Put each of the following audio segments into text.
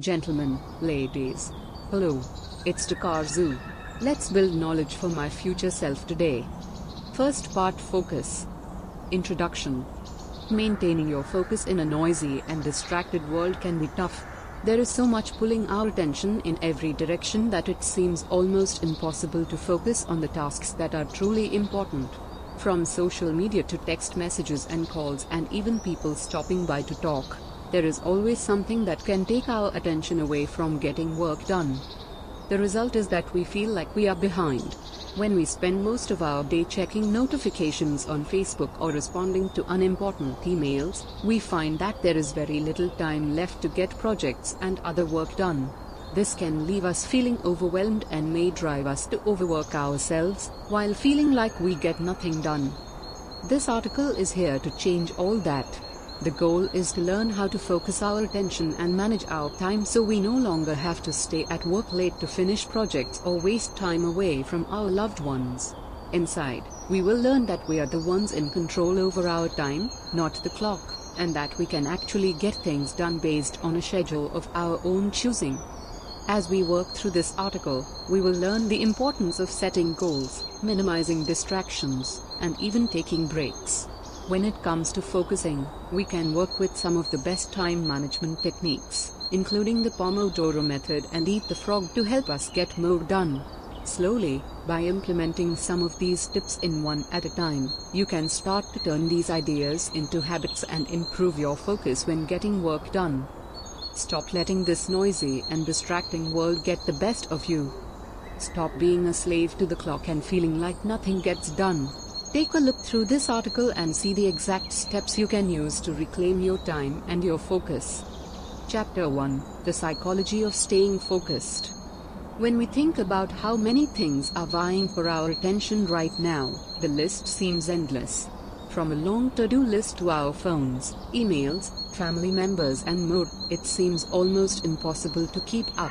Gentlemen, ladies. Hello. It's Takazun. Let's build knowledge for my future self today. First part Focus. Introduction. Maintaining your focus in a noisy and distracted world can be tough. There is so much pulling our attention in every direction that it seems almost impossible to focus on the tasks that are truly important. From social media to text messages and calls, and even people stopping by to talk there is always something that can take our attention away from getting work done. The result is that we feel like we are behind. When we spend most of our day checking notifications on Facebook or responding to unimportant emails, we find that there is very little time left to get projects and other work done. This can leave us feeling overwhelmed and may drive us to overwork ourselves, while feeling like we get nothing done. This article is here to change all that. The goal is to learn how to focus our attention and manage our time so we no longer have to stay at work late to finish projects or waste time away from our loved ones. Inside, we will learn that we are the ones in control over our time, not the clock, and that we can actually get things done based on a schedule of our own choosing. As we work through this article, we will learn the importance of setting goals, minimizing distractions, and even taking breaks. When it comes to focusing, we can work with some of the best time management techniques, including the Pomodoro method and Eat the Frog to help us get more done. Slowly, by implementing some of these tips in one at a time, you can start to turn these ideas into habits and improve your focus when getting work done. Stop letting this noisy and distracting world get the best of you. Stop being a slave to the clock and feeling like nothing gets done. Take a look through this article and see the exact steps you can use to reclaim your time and your focus. Chapter 1 The Psychology of Staying Focused. When we think about how many things are vying for our attention right now, the list seems endless. From a long to do list to our phones, emails, family members, and more, it seems almost impossible to keep up.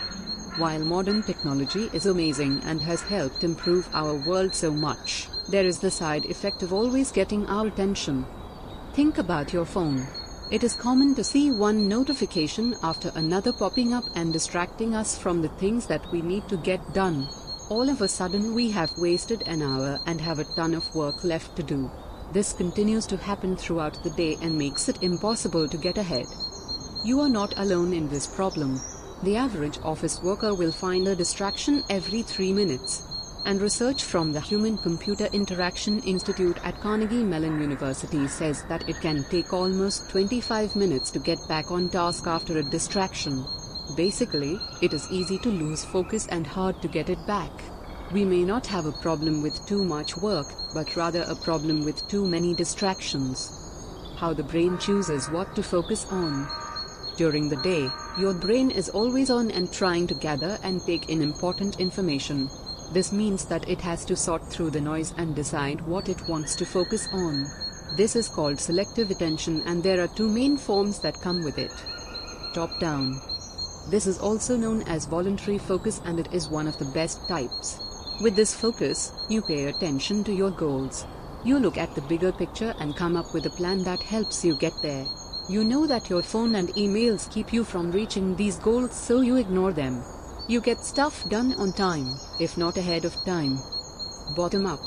While modern technology is amazing and has helped improve our world so much, there is the side effect of always getting our attention. Think about your phone. It is common to see one notification after another popping up and distracting us from the things that we need to get done. All of a sudden, we have wasted an hour and have a ton of work left to do. This continues to happen throughout the day and makes it impossible to get ahead. You are not alone in this problem. The average office worker will find a distraction every three minutes and research from the Human Computer Interaction Institute at Carnegie Mellon University says that it can take almost 25 minutes to get back on task after a distraction. Basically, it is easy to lose focus and hard to get it back. We may not have a problem with too much work, but rather a problem with too many distractions. How the brain chooses what to focus on. During the day, your brain is always on and trying to gather and take in important information. This means that it has to sort through the noise and decide what it wants to focus on. This is called selective attention and there are two main forms that come with it. Top down. This is also known as voluntary focus and it is one of the best types. With this focus, you pay attention to your goals. You look at the bigger picture and come up with a plan that helps you get there. You know that your phone and emails keep you from reaching these goals so you ignore them. You get stuff done on time, if not ahead of time. Bottom up.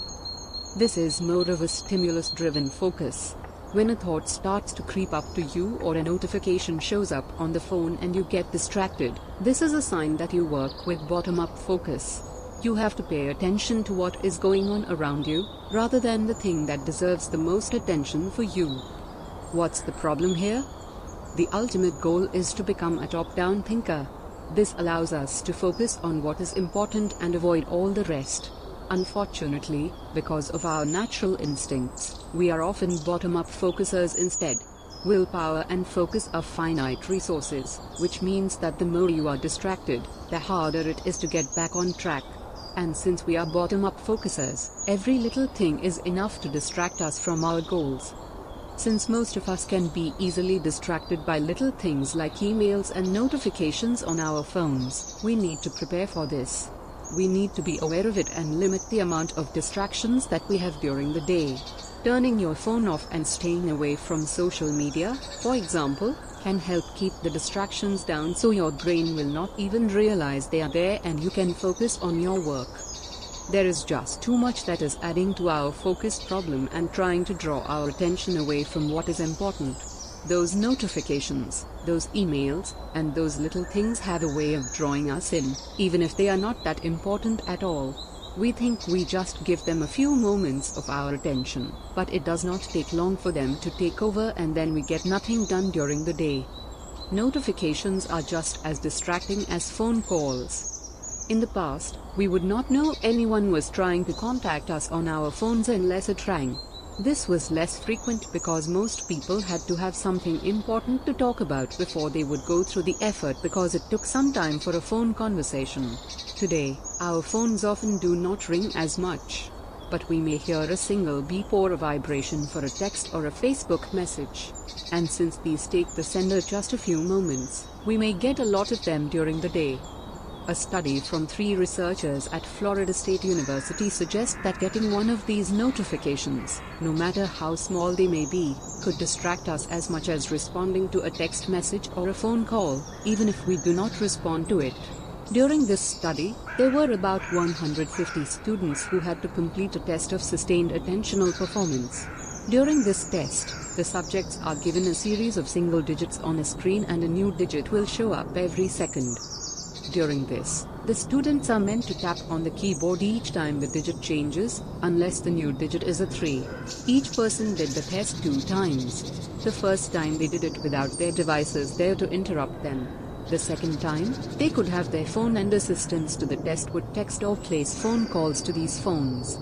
This is more of a stimulus driven focus. When a thought starts to creep up to you or a notification shows up on the phone and you get distracted, this is a sign that you work with bottom up focus. You have to pay attention to what is going on around you, rather than the thing that deserves the most attention for you. What's the problem here? The ultimate goal is to become a top down thinker. This allows us to focus on what is important and avoid all the rest. Unfortunately, because of our natural instincts, we are often bottom up focusers instead. Willpower and focus are finite resources, which means that the more you are distracted, the harder it is to get back on track. And since we are bottom up focusers, every little thing is enough to distract us from our goals. Since most of us can be easily distracted by little things like emails and notifications on our phones, we need to prepare for this. We need to be aware of it and limit the amount of distractions that we have during the day. Turning your phone off and staying away from social media, for example, can help keep the distractions down so your brain will not even realize they are there and you can focus on your work. There is just too much that is adding to our focus problem and trying to draw our attention away from what is important. Those notifications, those emails, and those little things have a way of drawing us in, even if they are not that important at all. We think we just give them a few moments of our attention, but it does not take long for them to take over and then we get nothing done during the day. Notifications are just as distracting as phone calls. In the past, we would not know anyone was trying to contact us on our phones unless it rang. This was less frequent because most people had to have something important to talk about before they would go through the effort because it took some time for a phone conversation. Today, our phones often do not ring as much. But we may hear a single beep or a vibration for a text or a Facebook message. And since these take the sender just a few moments, we may get a lot of them during the day. A study from three researchers at Florida State University suggests that getting one of these notifications, no matter how small they may be, could distract us as much as responding to a text message or a phone call, even if we do not respond to it. During this study, there were about 150 students who had to complete a test of sustained attentional performance. During this test, the subjects are given a series of single digits on a screen and a new digit will show up every second. During this, the students are meant to tap on the keyboard each time the digit changes, unless the new digit is a 3. Each person did the test two times. The first time they did it without their devices there to interrupt them. The second time, they could have their phone and assistance to the test would text or place phone calls to these phones.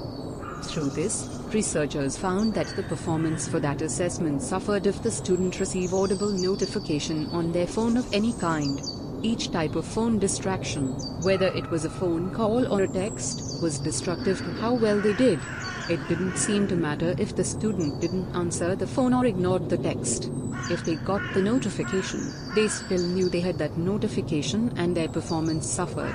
Through this, researchers found that the performance for that assessment suffered if the student received audible notification on their phone of any kind. Each type of phone distraction, whether it was a phone call or a text, was destructive to how well they did. It didn't seem to matter if the student didn't answer the phone or ignored the text. If they got the notification, they still knew they had that notification and their performance suffered.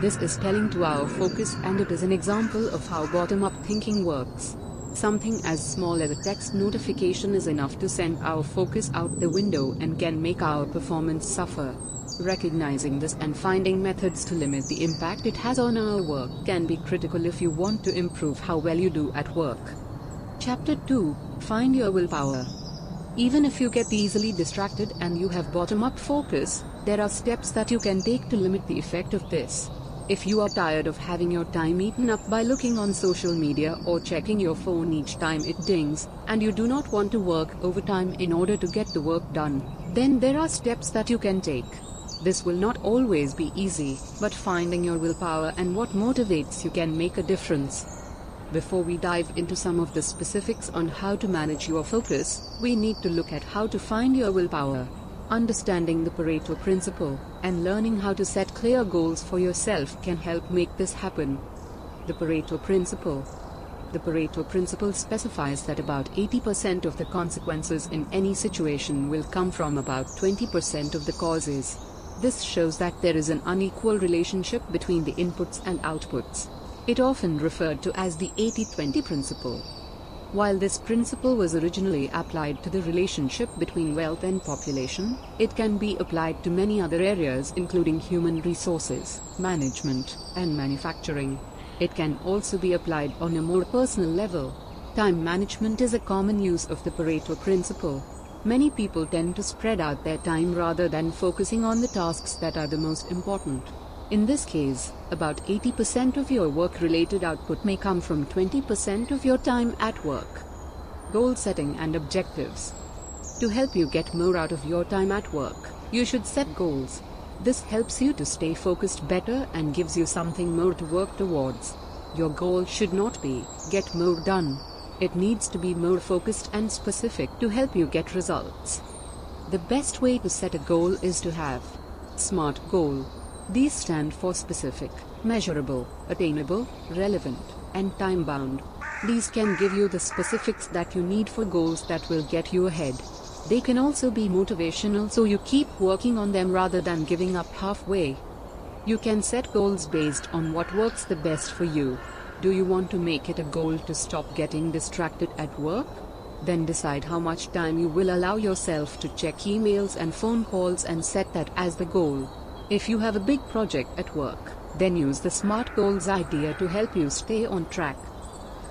This is telling to our focus and it is an example of how bottom-up thinking works. Something as small as a text notification is enough to send our focus out the window and can make our performance suffer. Recognizing this and finding methods to limit the impact it has on our work can be critical if you want to improve how well you do at work. Chapter 2 Find Your Willpower. Even if you get easily distracted and you have bottom up focus, there are steps that you can take to limit the effect of this. If you are tired of having your time eaten up by looking on social media or checking your phone each time it dings, and you do not want to work overtime in order to get the work done, then there are steps that you can take. This will not always be easy, but finding your willpower and what motivates you can make a difference. Before we dive into some of the specifics on how to manage your focus, we need to look at how to find your willpower. Understanding the Pareto principle and learning how to set clear goals for yourself can help make this happen. The Pareto principle. The Pareto principle specifies that about 80% of the consequences in any situation will come from about 20% of the causes. This shows that there is an unequal relationship between the inputs and outputs. It often referred to as the 80-20 principle. While this principle was originally applied to the relationship between wealth and population, it can be applied to many other areas including human resources, management, and manufacturing. It can also be applied on a more personal level. Time management is a common use of the Pareto principle. Many people tend to spread out their time rather than focusing on the tasks that are the most important. In this case, about 80% of your work related output may come from 20% of your time at work. Goal setting and objectives. To help you get more out of your time at work, you should set goals. This helps you to stay focused better and gives you something more to work towards. Your goal should not be get more done. It needs to be more focused and specific to help you get results. The best way to set a goal is to have SMART goal. These stand for specific, measurable, attainable, relevant, and time bound. These can give you the specifics that you need for goals that will get you ahead. They can also be motivational so you keep working on them rather than giving up halfway. You can set goals based on what works the best for you. Do you want to make it a goal to stop getting distracted at work? Then decide how much time you will allow yourself to check emails and phone calls and set that as the goal. If you have a big project at work, then use the SMART goals idea to help you stay on track.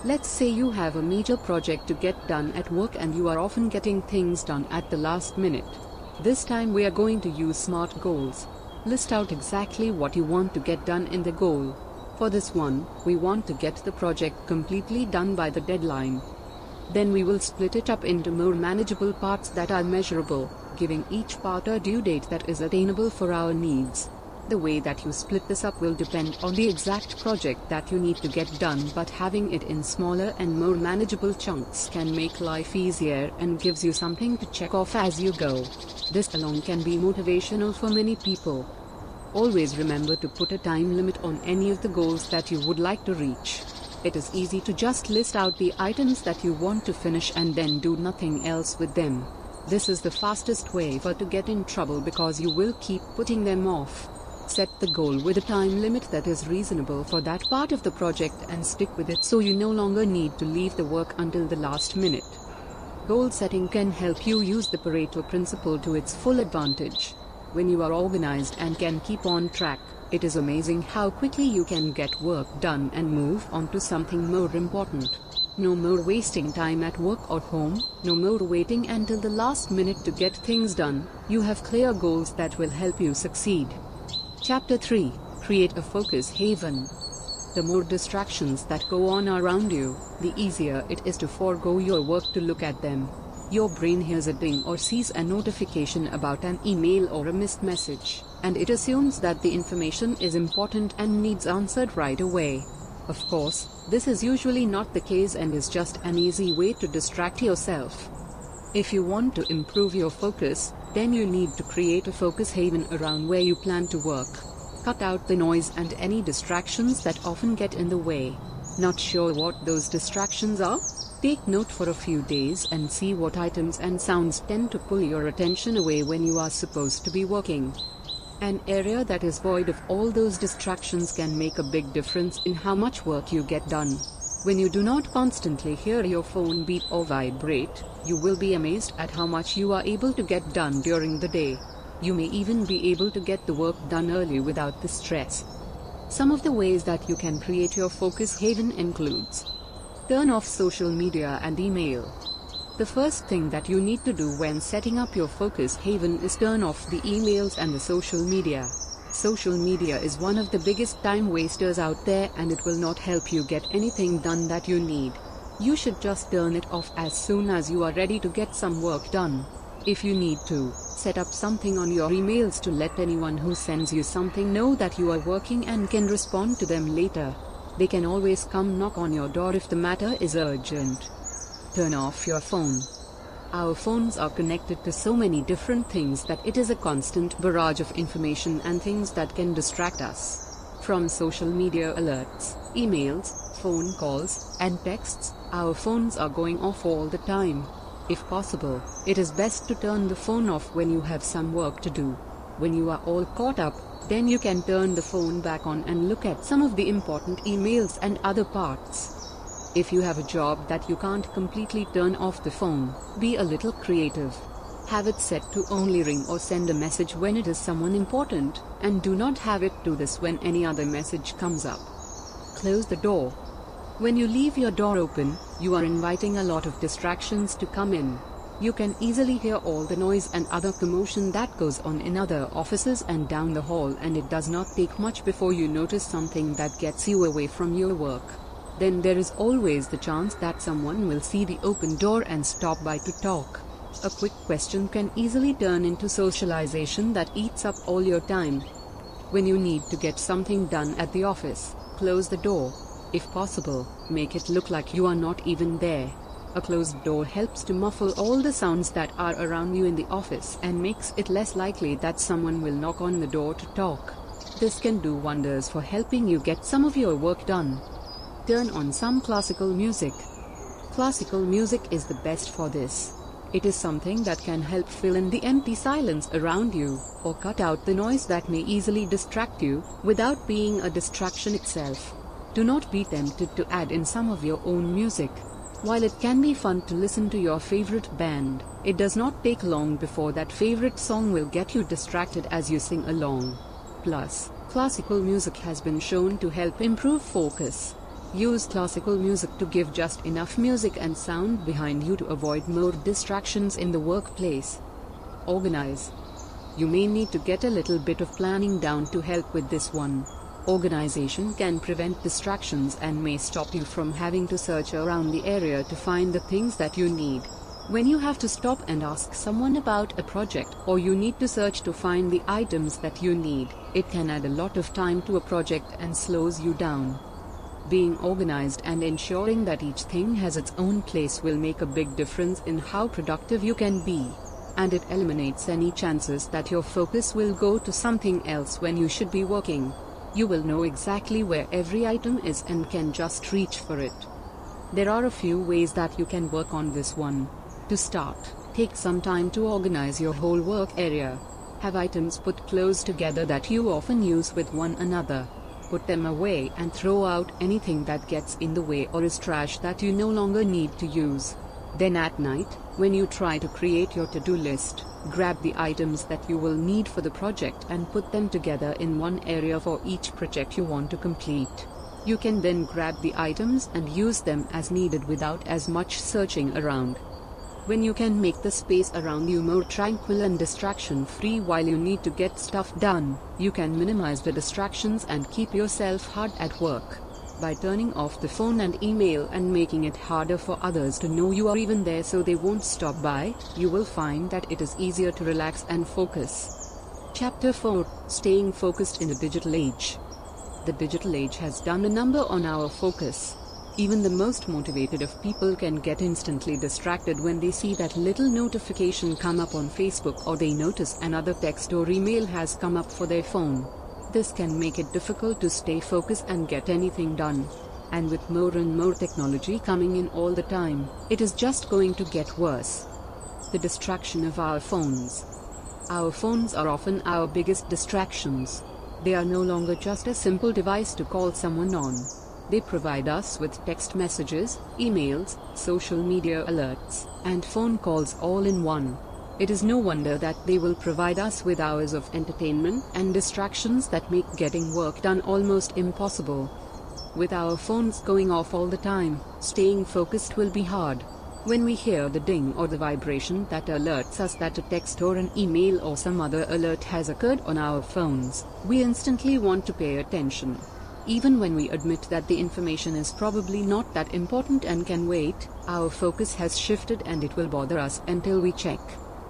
Let's say you have a major project to get done at work and you are often getting things done at the last minute. This time we are going to use SMART goals. List out exactly what you want to get done in the goal. For this one, we want to get the project completely done by the deadline. Then we will split it up into more manageable parts that are measurable, giving each part a due date that is attainable for our needs. The way that you split this up will depend on the exact project that you need to get done but having it in smaller and more manageable chunks can make life easier and gives you something to check off as you go. This alone can be motivational for many people. Always remember to put a time limit on any of the goals that you would like to reach. It is easy to just list out the items that you want to finish and then do nothing else with them. This is the fastest way for to get in trouble because you will keep putting them off. Set the goal with a time limit that is reasonable for that part of the project and stick with it so you no longer need to leave the work until the last minute. Goal setting can help you use the Pareto principle to its full advantage. When you are organized and can keep on track, it is amazing how quickly you can get work done and move on to something more important. No more wasting time at work or home, no more waiting until the last minute to get things done. You have clear goals that will help you succeed. Chapter 3 Create a Focus Haven. The more distractions that go on around you, the easier it is to forego your work to look at them. Your brain hears a ding or sees a notification about an email or a missed message, and it assumes that the information is important and needs answered right away. Of course, this is usually not the case and is just an easy way to distract yourself. If you want to improve your focus, then you need to create a focus haven around where you plan to work. Cut out the noise and any distractions that often get in the way. Not sure what those distractions are? Take note for a few days and see what items and sounds tend to pull your attention away when you are supposed to be working. An area that is void of all those distractions can make a big difference in how much work you get done. When you do not constantly hear your phone beep or vibrate, you will be amazed at how much you are able to get done during the day. You may even be able to get the work done early without the stress. Some of the ways that you can create your focus haven includes Turn off social media and email. The first thing that you need to do when setting up your focus haven is turn off the emails and the social media. Social media is one of the biggest time wasters out there and it will not help you get anything done that you need. You should just turn it off as soon as you are ready to get some work done. If you need to, set up something on your emails to let anyone who sends you something know that you are working and can respond to them later. They can always come knock on your door if the matter is urgent. Turn off your phone. Our phones are connected to so many different things that it is a constant barrage of information and things that can distract us. From social media alerts, emails, phone calls, and texts, our phones are going off all the time. If possible, it is best to turn the phone off when you have some work to do. When you are all caught up, then you can turn the phone back on and look at some of the important emails and other parts. If you have a job that you can't completely turn off the phone, be a little creative. Have it set to only ring or send a message when it is someone important, and do not have it do this when any other message comes up. Close the door. When you leave your door open, you are inviting a lot of distractions to come in. You can easily hear all the noise and other commotion that goes on in other offices and down the hall and it does not take much before you notice something that gets you away from your work then there is always the chance that someone will see the open door and stop by to talk. A quick question can easily turn into socialization that eats up all your time. When you need to get something done at the office, close the door. If possible, make it look like you are not even there. A closed door helps to muffle all the sounds that are around you in the office and makes it less likely that someone will knock on the door to talk. This can do wonders for helping you get some of your work done. Turn on some classical music. Classical music is the best for this. It is something that can help fill in the empty silence around you, or cut out the noise that may easily distract you, without being a distraction itself. Do not be tempted to add in some of your own music. While it can be fun to listen to your favorite band, it does not take long before that favorite song will get you distracted as you sing along. Plus, classical music has been shown to help improve focus. Use classical music to give just enough music and sound behind you to avoid more distractions in the workplace. Organize. You may need to get a little bit of planning down to help with this one. Organization can prevent distractions and may stop you from having to search around the area to find the things that you need. When you have to stop and ask someone about a project or you need to search to find the items that you need, it can add a lot of time to a project and slows you down. Being organized and ensuring that each thing has its own place will make a big difference in how productive you can be. And it eliminates any chances that your focus will go to something else when you should be working. You will know exactly where every item is and can just reach for it. There are a few ways that you can work on this one. To start, take some time to organize your whole work area. Have items put close together that you often use with one another. Put them away and throw out anything that gets in the way or is trash that you no longer need to use. Then at night, when you try to create your to-do list, grab the items that you will need for the project and put them together in one area for each project you want to complete. You can then grab the items and use them as needed without as much searching around. When you can make the space around you more tranquil and distraction free while you need to get stuff done, you can minimize the distractions and keep yourself hard at work. By turning off the phone and email and making it harder for others to know you are even there so they won't stop by, you will find that it is easier to relax and focus. Chapter 4 Staying Focused in a Digital Age. The digital age has done a number on our focus. Even the most motivated of people can get instantly distracted when they see that little notification come up on Facebook or they notice another text or email has come up for their phone. This can make it difficult to stay focused and get anything done. And with more and more technology coming in all the time, it is just going to get worse. The distraction of our phones. Our phones are often our biggest distractions. They are no longer just a simple device to call someone on. They provide us with text messages, emails, social media alerts, and phone calls all in one. It is no wonder that they will provide us with hours of entertainment and distractions that make getting work done almost impossible. With our phones going off all the time, staying focused will be hard. When we hear the ding or the vibration that alerts us that a text or an email or some other alert has occurred on our phones, we instantly want to pay attention. Even when we admit that the information is probably not that important and can wait, our focus has shifted and it will bother us until we check.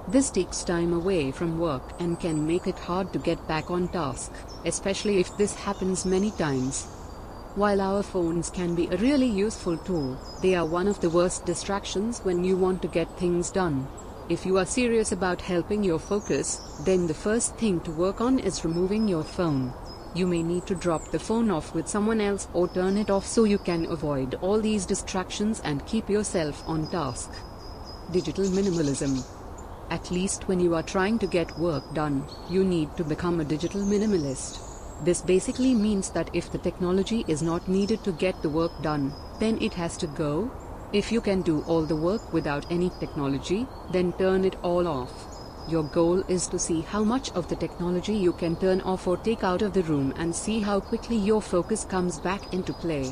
This takes time away from work and can make it hard to get back on task, especially if this happens many times. While our phones can be a really useful tool, they are one of the worst distractions when you want to get things done. If you are serious about helping your focus, then the first thing to work on is removing your phone. You may need to drop the phone off with someone else or turn it off so you can avoid all these distractions and keep yourself on task. Digital minimalism. At least when you are trying to get work done, you need to become a digital minimalist. This basically means that if the technology is not needed to get the work done, then it has to go. If you can do all the work without any technology, then turn it all off. Your goal is to see how much of the technology you can turn off or take out of the room and see how quickly your focus comes back into play.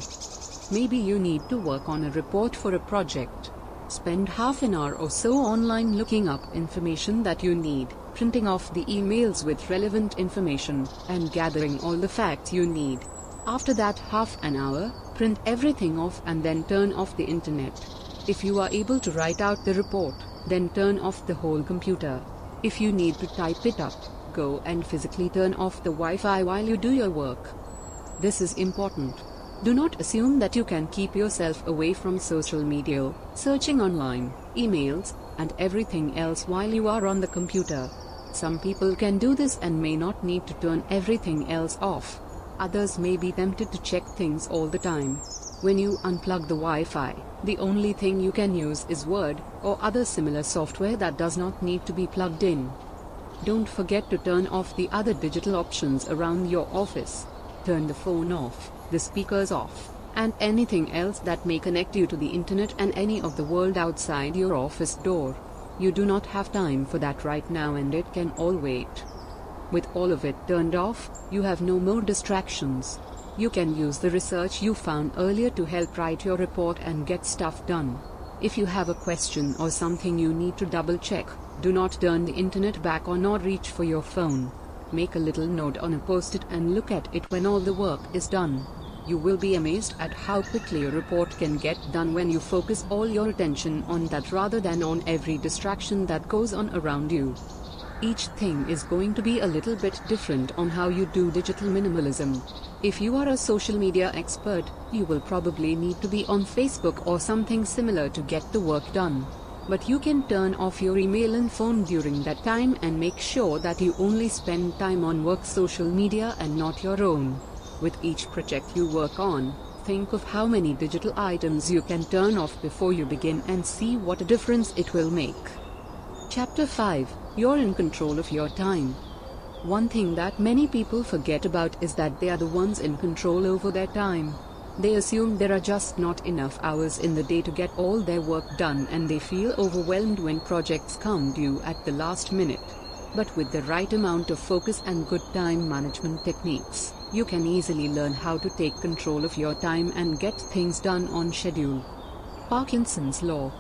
Maybe you need to work on a report for a project. Spend half an hour or so online looking up information that you need, printing off the emails with relevant information, and gathering all the facts you need. After that half an hour, print everything off and then turn off the internet. If you are able to write out the report, then turn off the whole computer. If you need to type it up, go and physically turn off the Wi-Fi while you do your work. This is important. Do not assume that you can keep yourself away from social media, searching online, emails, and everything else while you are on the computer. Some people can do this and may not need to turn everything else off. Others may be tempted to check things all the time. When you unplug the Wi-Fi, the only thing you can use is Word or other similar software that does not need to be plugged in. Don't forget to turn off the other digital options around your office. Turn the phone off, the speakers off, and anything else that may connect you to the internet and any of the world outside your office door. You do not have time for that right now and it can all wait. With all of it turned off, you have no more distractions. You can use the research you found earlier to help write your report and get stuff done. If you have a question or something you need to double check, do not turn the internet back on or reach for your phone. Make a little note on a post it and look at it when all the work is done. You will be amazed at how quickly a report can get done when you focus all your attention on that rather than on every distraction that goes on around you. Each thing is going to be a little bit different on how you do digital minimalism. If you are a social media expert, you will probably need to be on Facebook or something similar to get the work done. But you can turn off your email and phone during that time and make sure that you only spend time on work social media and not your own. With each project you work on, think of how many digital items you can turn off before you begin and see what a difference it will make. Chapter 5 You're in control of your time. One thing that many people forget about is that they are the ones in control over their time. They assume there are just not enough hours in the day to get all their work done and they feel overwhelmed when projects come due at the last minute. But with the right amount of focus and good time management techniques, you can easily learn how to take control of your time and get things done on schedule. Parkinson's Law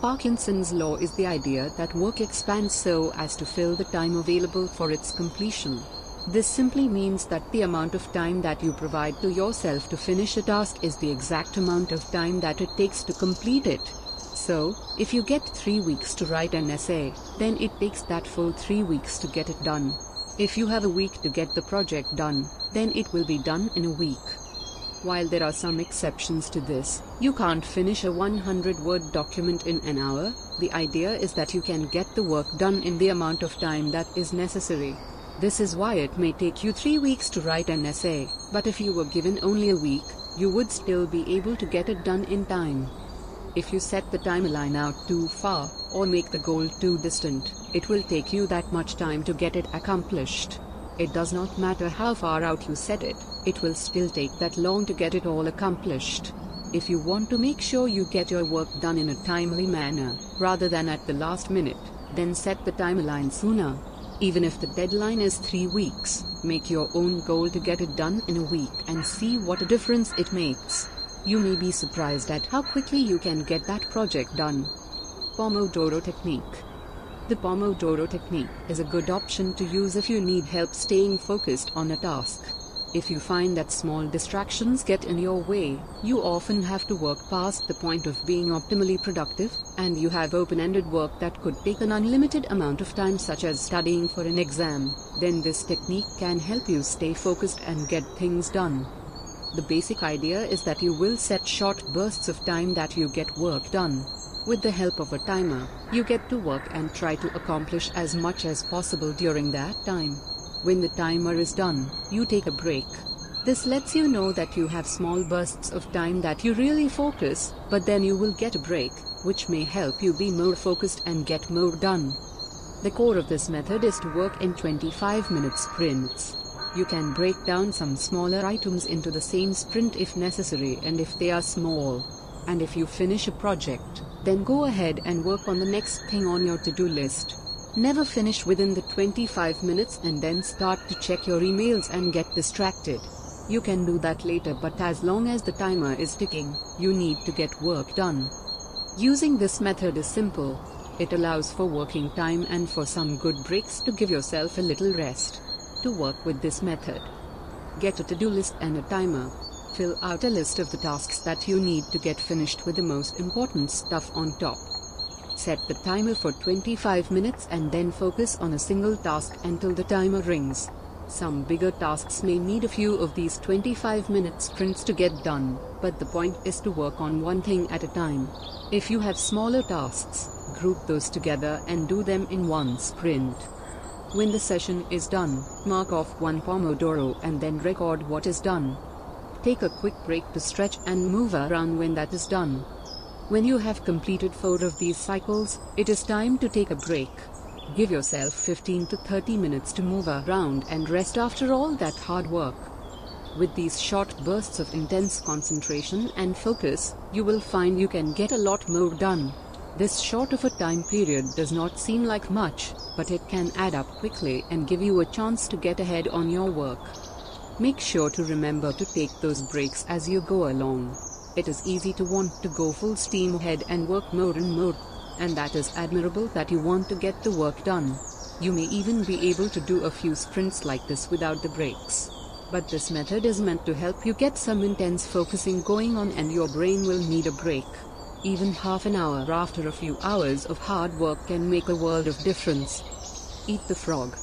Parkinson's law is the idea that work expands so as to fill the time available for its completion. This simply means that the amount of time that you provide to yourself to finish a task is the exact amount of time that it takes to complete it. So, if you get 3 weeks to write an essay, then it takes that full 3 weeks to get it done. If you have a week to get the project done, then it will be done in a week. While there are some exceptions to this, you can't finish a 100 word document in an hour. The idea is that you can get the work done in the amount of time that is necessary. This is why it may take you 3 weeks to write an essay, but if you were given only a week, you would still be able to get it done in time. If you set the timeline out too far, or make the goal too distant, it will take you that much time to get it accomplished. It does not matter how far out you set it, it will still take that long to get it all accomplished. If you want to make sure you get your work done in a timely manner, rather than at the last minute, then set the timeline sooner. Even if the deadline is three weeks, make your own goal to get it done in a week and see what a difference it makes. You may be surprised at how quickly you can get that project done. Pomodoro Technique The Pomodoro technique is a good option to use if you need help staying focused on a task. If you find that small distractions get in your way, you often have to work past the point of being optimally productive, and you have open ended work that could take an unlimited amount of time, such as studying for an exam, then this technique can help you stay focused and get things done. The basic idea is that you will set short bursts of time that you get work done. With the help of a timer, you get to work and try to accomplish as much as possible during that time. When the timer is done, you take a break. This lets you know that you have small bursts of time that you really focus, but then you will get a break, which may help you be more focused and get more done. The core of this method is to work in 25 minute sprints. You can break down some smaller items into the same sprint if necessary and if they are small. And if you finish a project, then go ahead and work on the next thing on your to do list. Never finish within the 25 minutes and then start to check your emails and get distracted. You can do that later, but as long as the timer is ticking, you need to get work done. Using this method is simple. It allows for working time and for some good breaks to give yourself a little rest. To work with this method, get a to do list and a timer. Fill out a list of the tasks that you need to get finished with the most important stuff on top. Set the timer for 25 minutes and then focus on a single task until the timer rings. Some bigger tasks may need a few of these 25 minute sprints to get done, but the point is to work on one thing at a time. If you have smaller tasks, group those together and do them in one sprint. When the session is done, mark off one Pomodoro and then record what is done. Take a quick break to stretch and move around when that is done. When you have completed four of these cycles, it is time to take a break. Give yourself 15 to 30 minutes to move around and rest after all that hard work. With these short bursts of intense concentration and focus, you will find you can get a lot more done. This short of a time period does not seem like much, but it can add up quickly and give you a chance to get ahead on your work. Make sure to remember to take those breaks as you go along. It is easy to want to go full steam ahead and work more and more, and that is admirable that you want to get the work done. You may even be able to do a few sprints like this without the breaks. But this method is meant to help you get some intense focusing going on and your brain will need a break. Even half an hour after a few hours of hard work can make a world of difference. Eat the frog.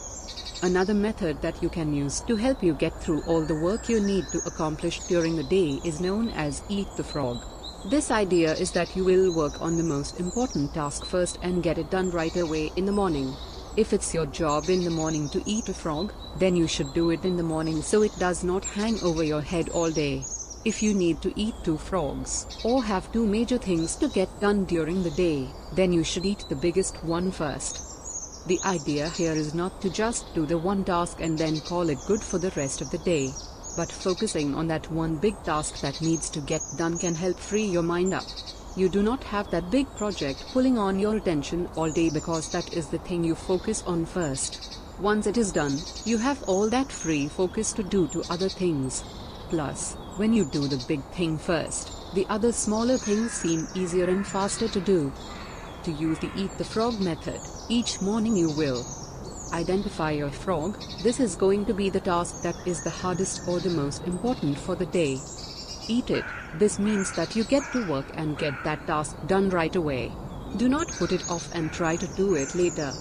Another method that you can use to help you get through all the work you need to accomplish during the day is known as Eat the Frog. This idea is that you will work on the most important task first and get it done right away in the morning. If it's your job in the morning to eat a frog, then you should do it in the morning so it does not hang over your head all day. If you need to eat two frogs, or have two major things to get done during the day, then you should eat the biggest one first. The idea here is not to just do the one task and then call it good for the rest of the day. But focusing on that one big task that needs to get done can help free your mind up. You do not have that big project pulling on your attention all day because that is the thing you focus on first. Once it is done, you have all that free focus to do to other things. Plus, when you do the big thing first, the other smaller things seem easier and faster to do to use the eat the frog method. Each morning you will identify your frog. This is going to be the task that is the hardest or the most important for the day. Eat it. This means that you get to work and get that task done right away. Do not put it off and try to do it later.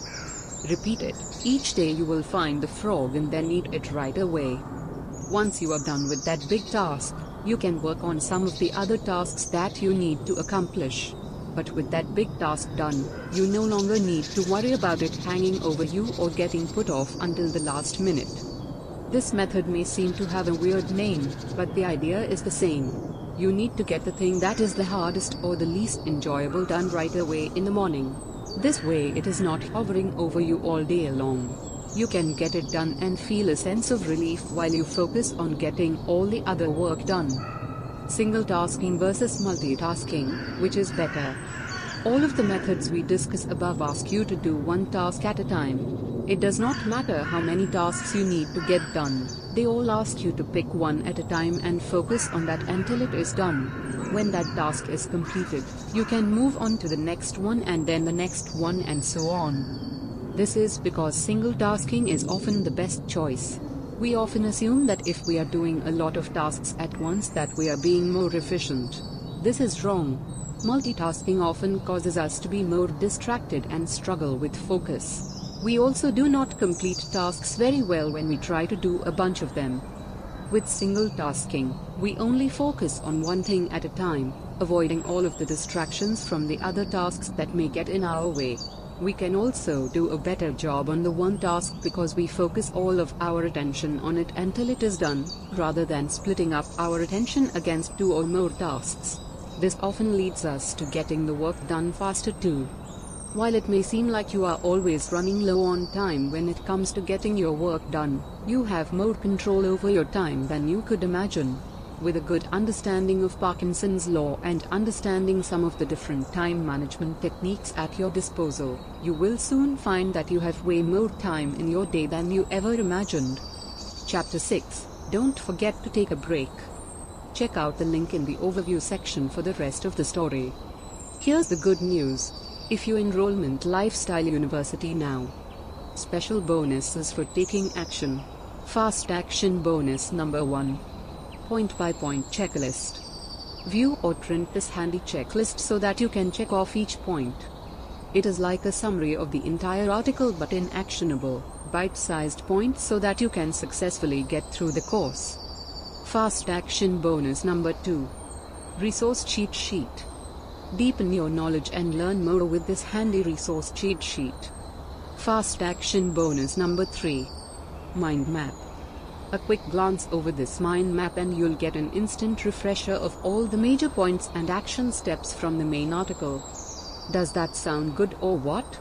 Repeat it. Each day you will find the frog and then eat it right away. Once you are done with that big task, you can work on some of the other tasks that you need to accomplish. But with that big task done, you no longer need to worry about it hanging over you or getting put off until the last minute. This method may seem to have a weird name, but the idea is the same. You need to get the thing that is the hardest or the least enjoyable done right away in the morning. This way it is not hovering over you all day long. You can get it done and feel a sense of relief while you focus on getting all the other work done. Single tasking versus multitasking, which is better? All of the methods we discuss above ask you to do one task at a time. It does not matter how many tasks you need to get done, they all ask you to pick one at a time and focus on that until it is done. When that task is completed, you can move on to the next one and then the next one and so on. This is because single tasking is often the best choice. We often assume that if we are doing a lot of tasks at once that we are being more efficient. This is wrong. Multitasking often causes us to be more distracted and struggle with focus. We also do not complete tasks very well when we try to do a bunch of them. With single tasking, we only focus on one thing at a time, avoiding all of the distractions from the other tasks that may get in our way. We can also do a better job on the one task because we focus all of our attention on it until it is done, rather than splitting up our attention against two or more tasks. This often leads us to getting the work done faster too. While it may seem like you are always running low on time when it comes to getting your work done, you have more control over your time than you could imagine. With a good understanding of Parkinson's law and understanding some of the different time management techniques at your disposal, you will soon find that you have way more time in your day than you ever imagined. Chapter 6 Don't forget to take a break. Check out the link in the overview section for the rest of the story. Here's the good news. If you enrollment Lifestyle University now. Special bonuses for taking action. Fast action bonus number 1 point by point checklist. View or print this handy checklist so that you can check off each point. It is like a summary of the entire article but in actionable, bite-sized points so that you can successfully get through the course. Fast action bonus number 2. Resource cheat sheet. Deepen your knowledge and learn more with this handy resource cheat sheet. Fast action bonus number 3. Mind map. A quick glance over this mind map and you'll get an instant refresher of all the major points and action steps from the main article. Does that sound good or what?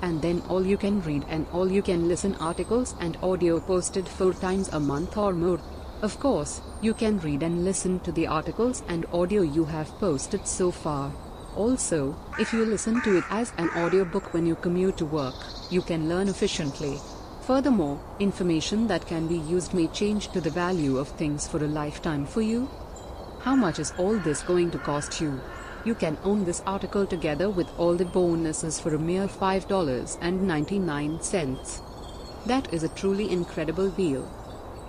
And then all you can read and all you can listen articles and audio posted four times a month or more. Of course, you can read and listen to the articles and audio you have posted so far. Also, if you listen to it as an audiobook when you commute to work, you can learn efficiently. Furthermore, information that can be used may change to the value of things for a lifetime for you. How much is all this going to cost you? You can own this article together with all the bonuses for a mere $5.99. That is a truly incredible deal.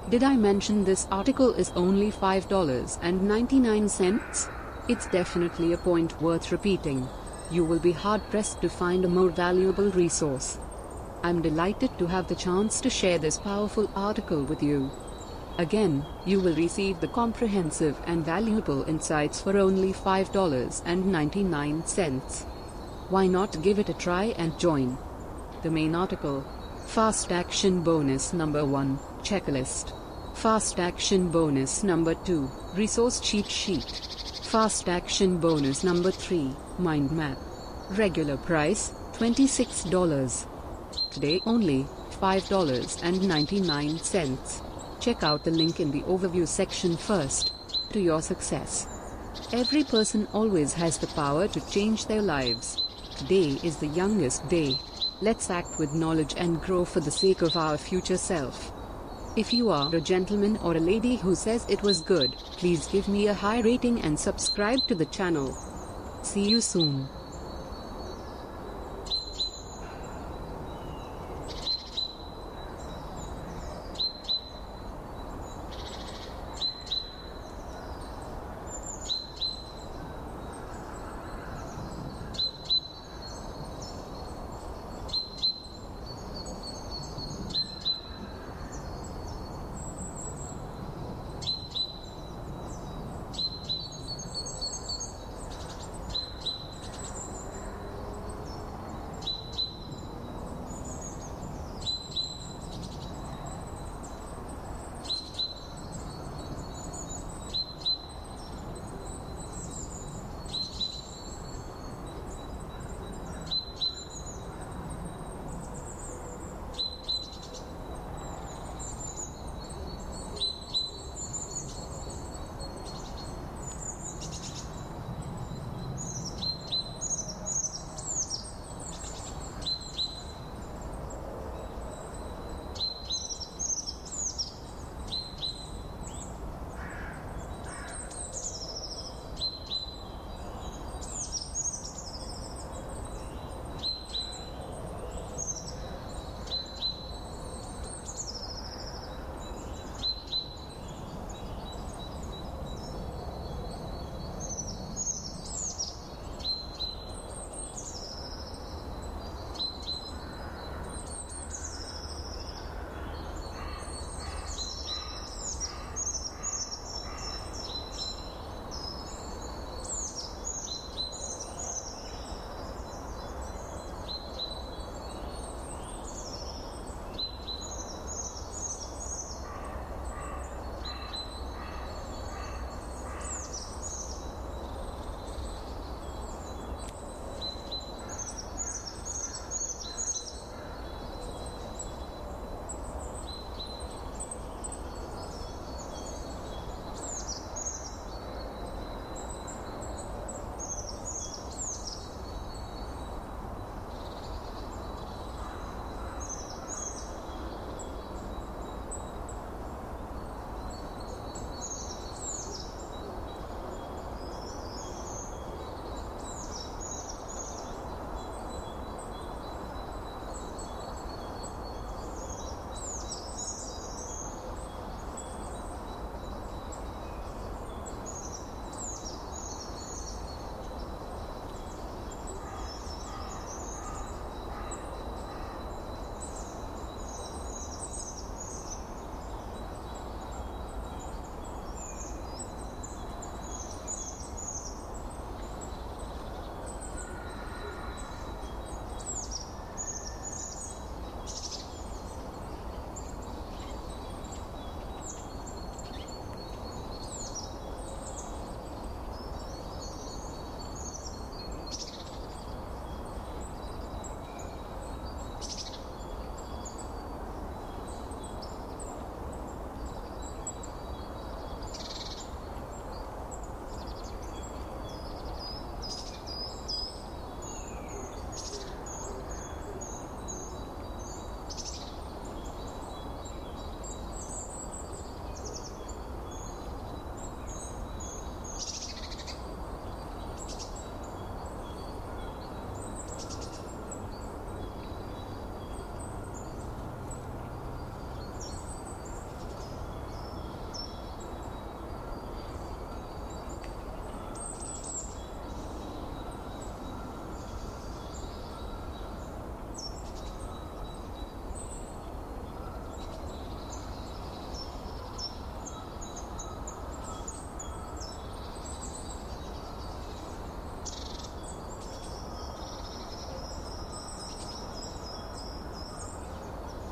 Did I mention this article is only $5.99? It's definitely a point worth repeating. You will be hard pressed to find a more valuable resource. I'm delighted to have the chance to share this powerful article with you. Again, you will receive the comprehensive and valuable insights for only $5.99. Why not give it a try and join? The main article Fast Action Bonus Number 1 Checklist Fast Action Bonus Number 2 Resource Cheat Sheet Fast Action Bonus Number 3 Mind Map Regular price $26 Today only $5.99. Check out the link in the overview section first. To your success. Every person always has the power to change their lives. Today is the youngest day. Let's act with knowledge and grow for the sake of our future self. If you are a gentleman or a lady who says it was good, please give me a high rating and subscribe to the channel. See you soon.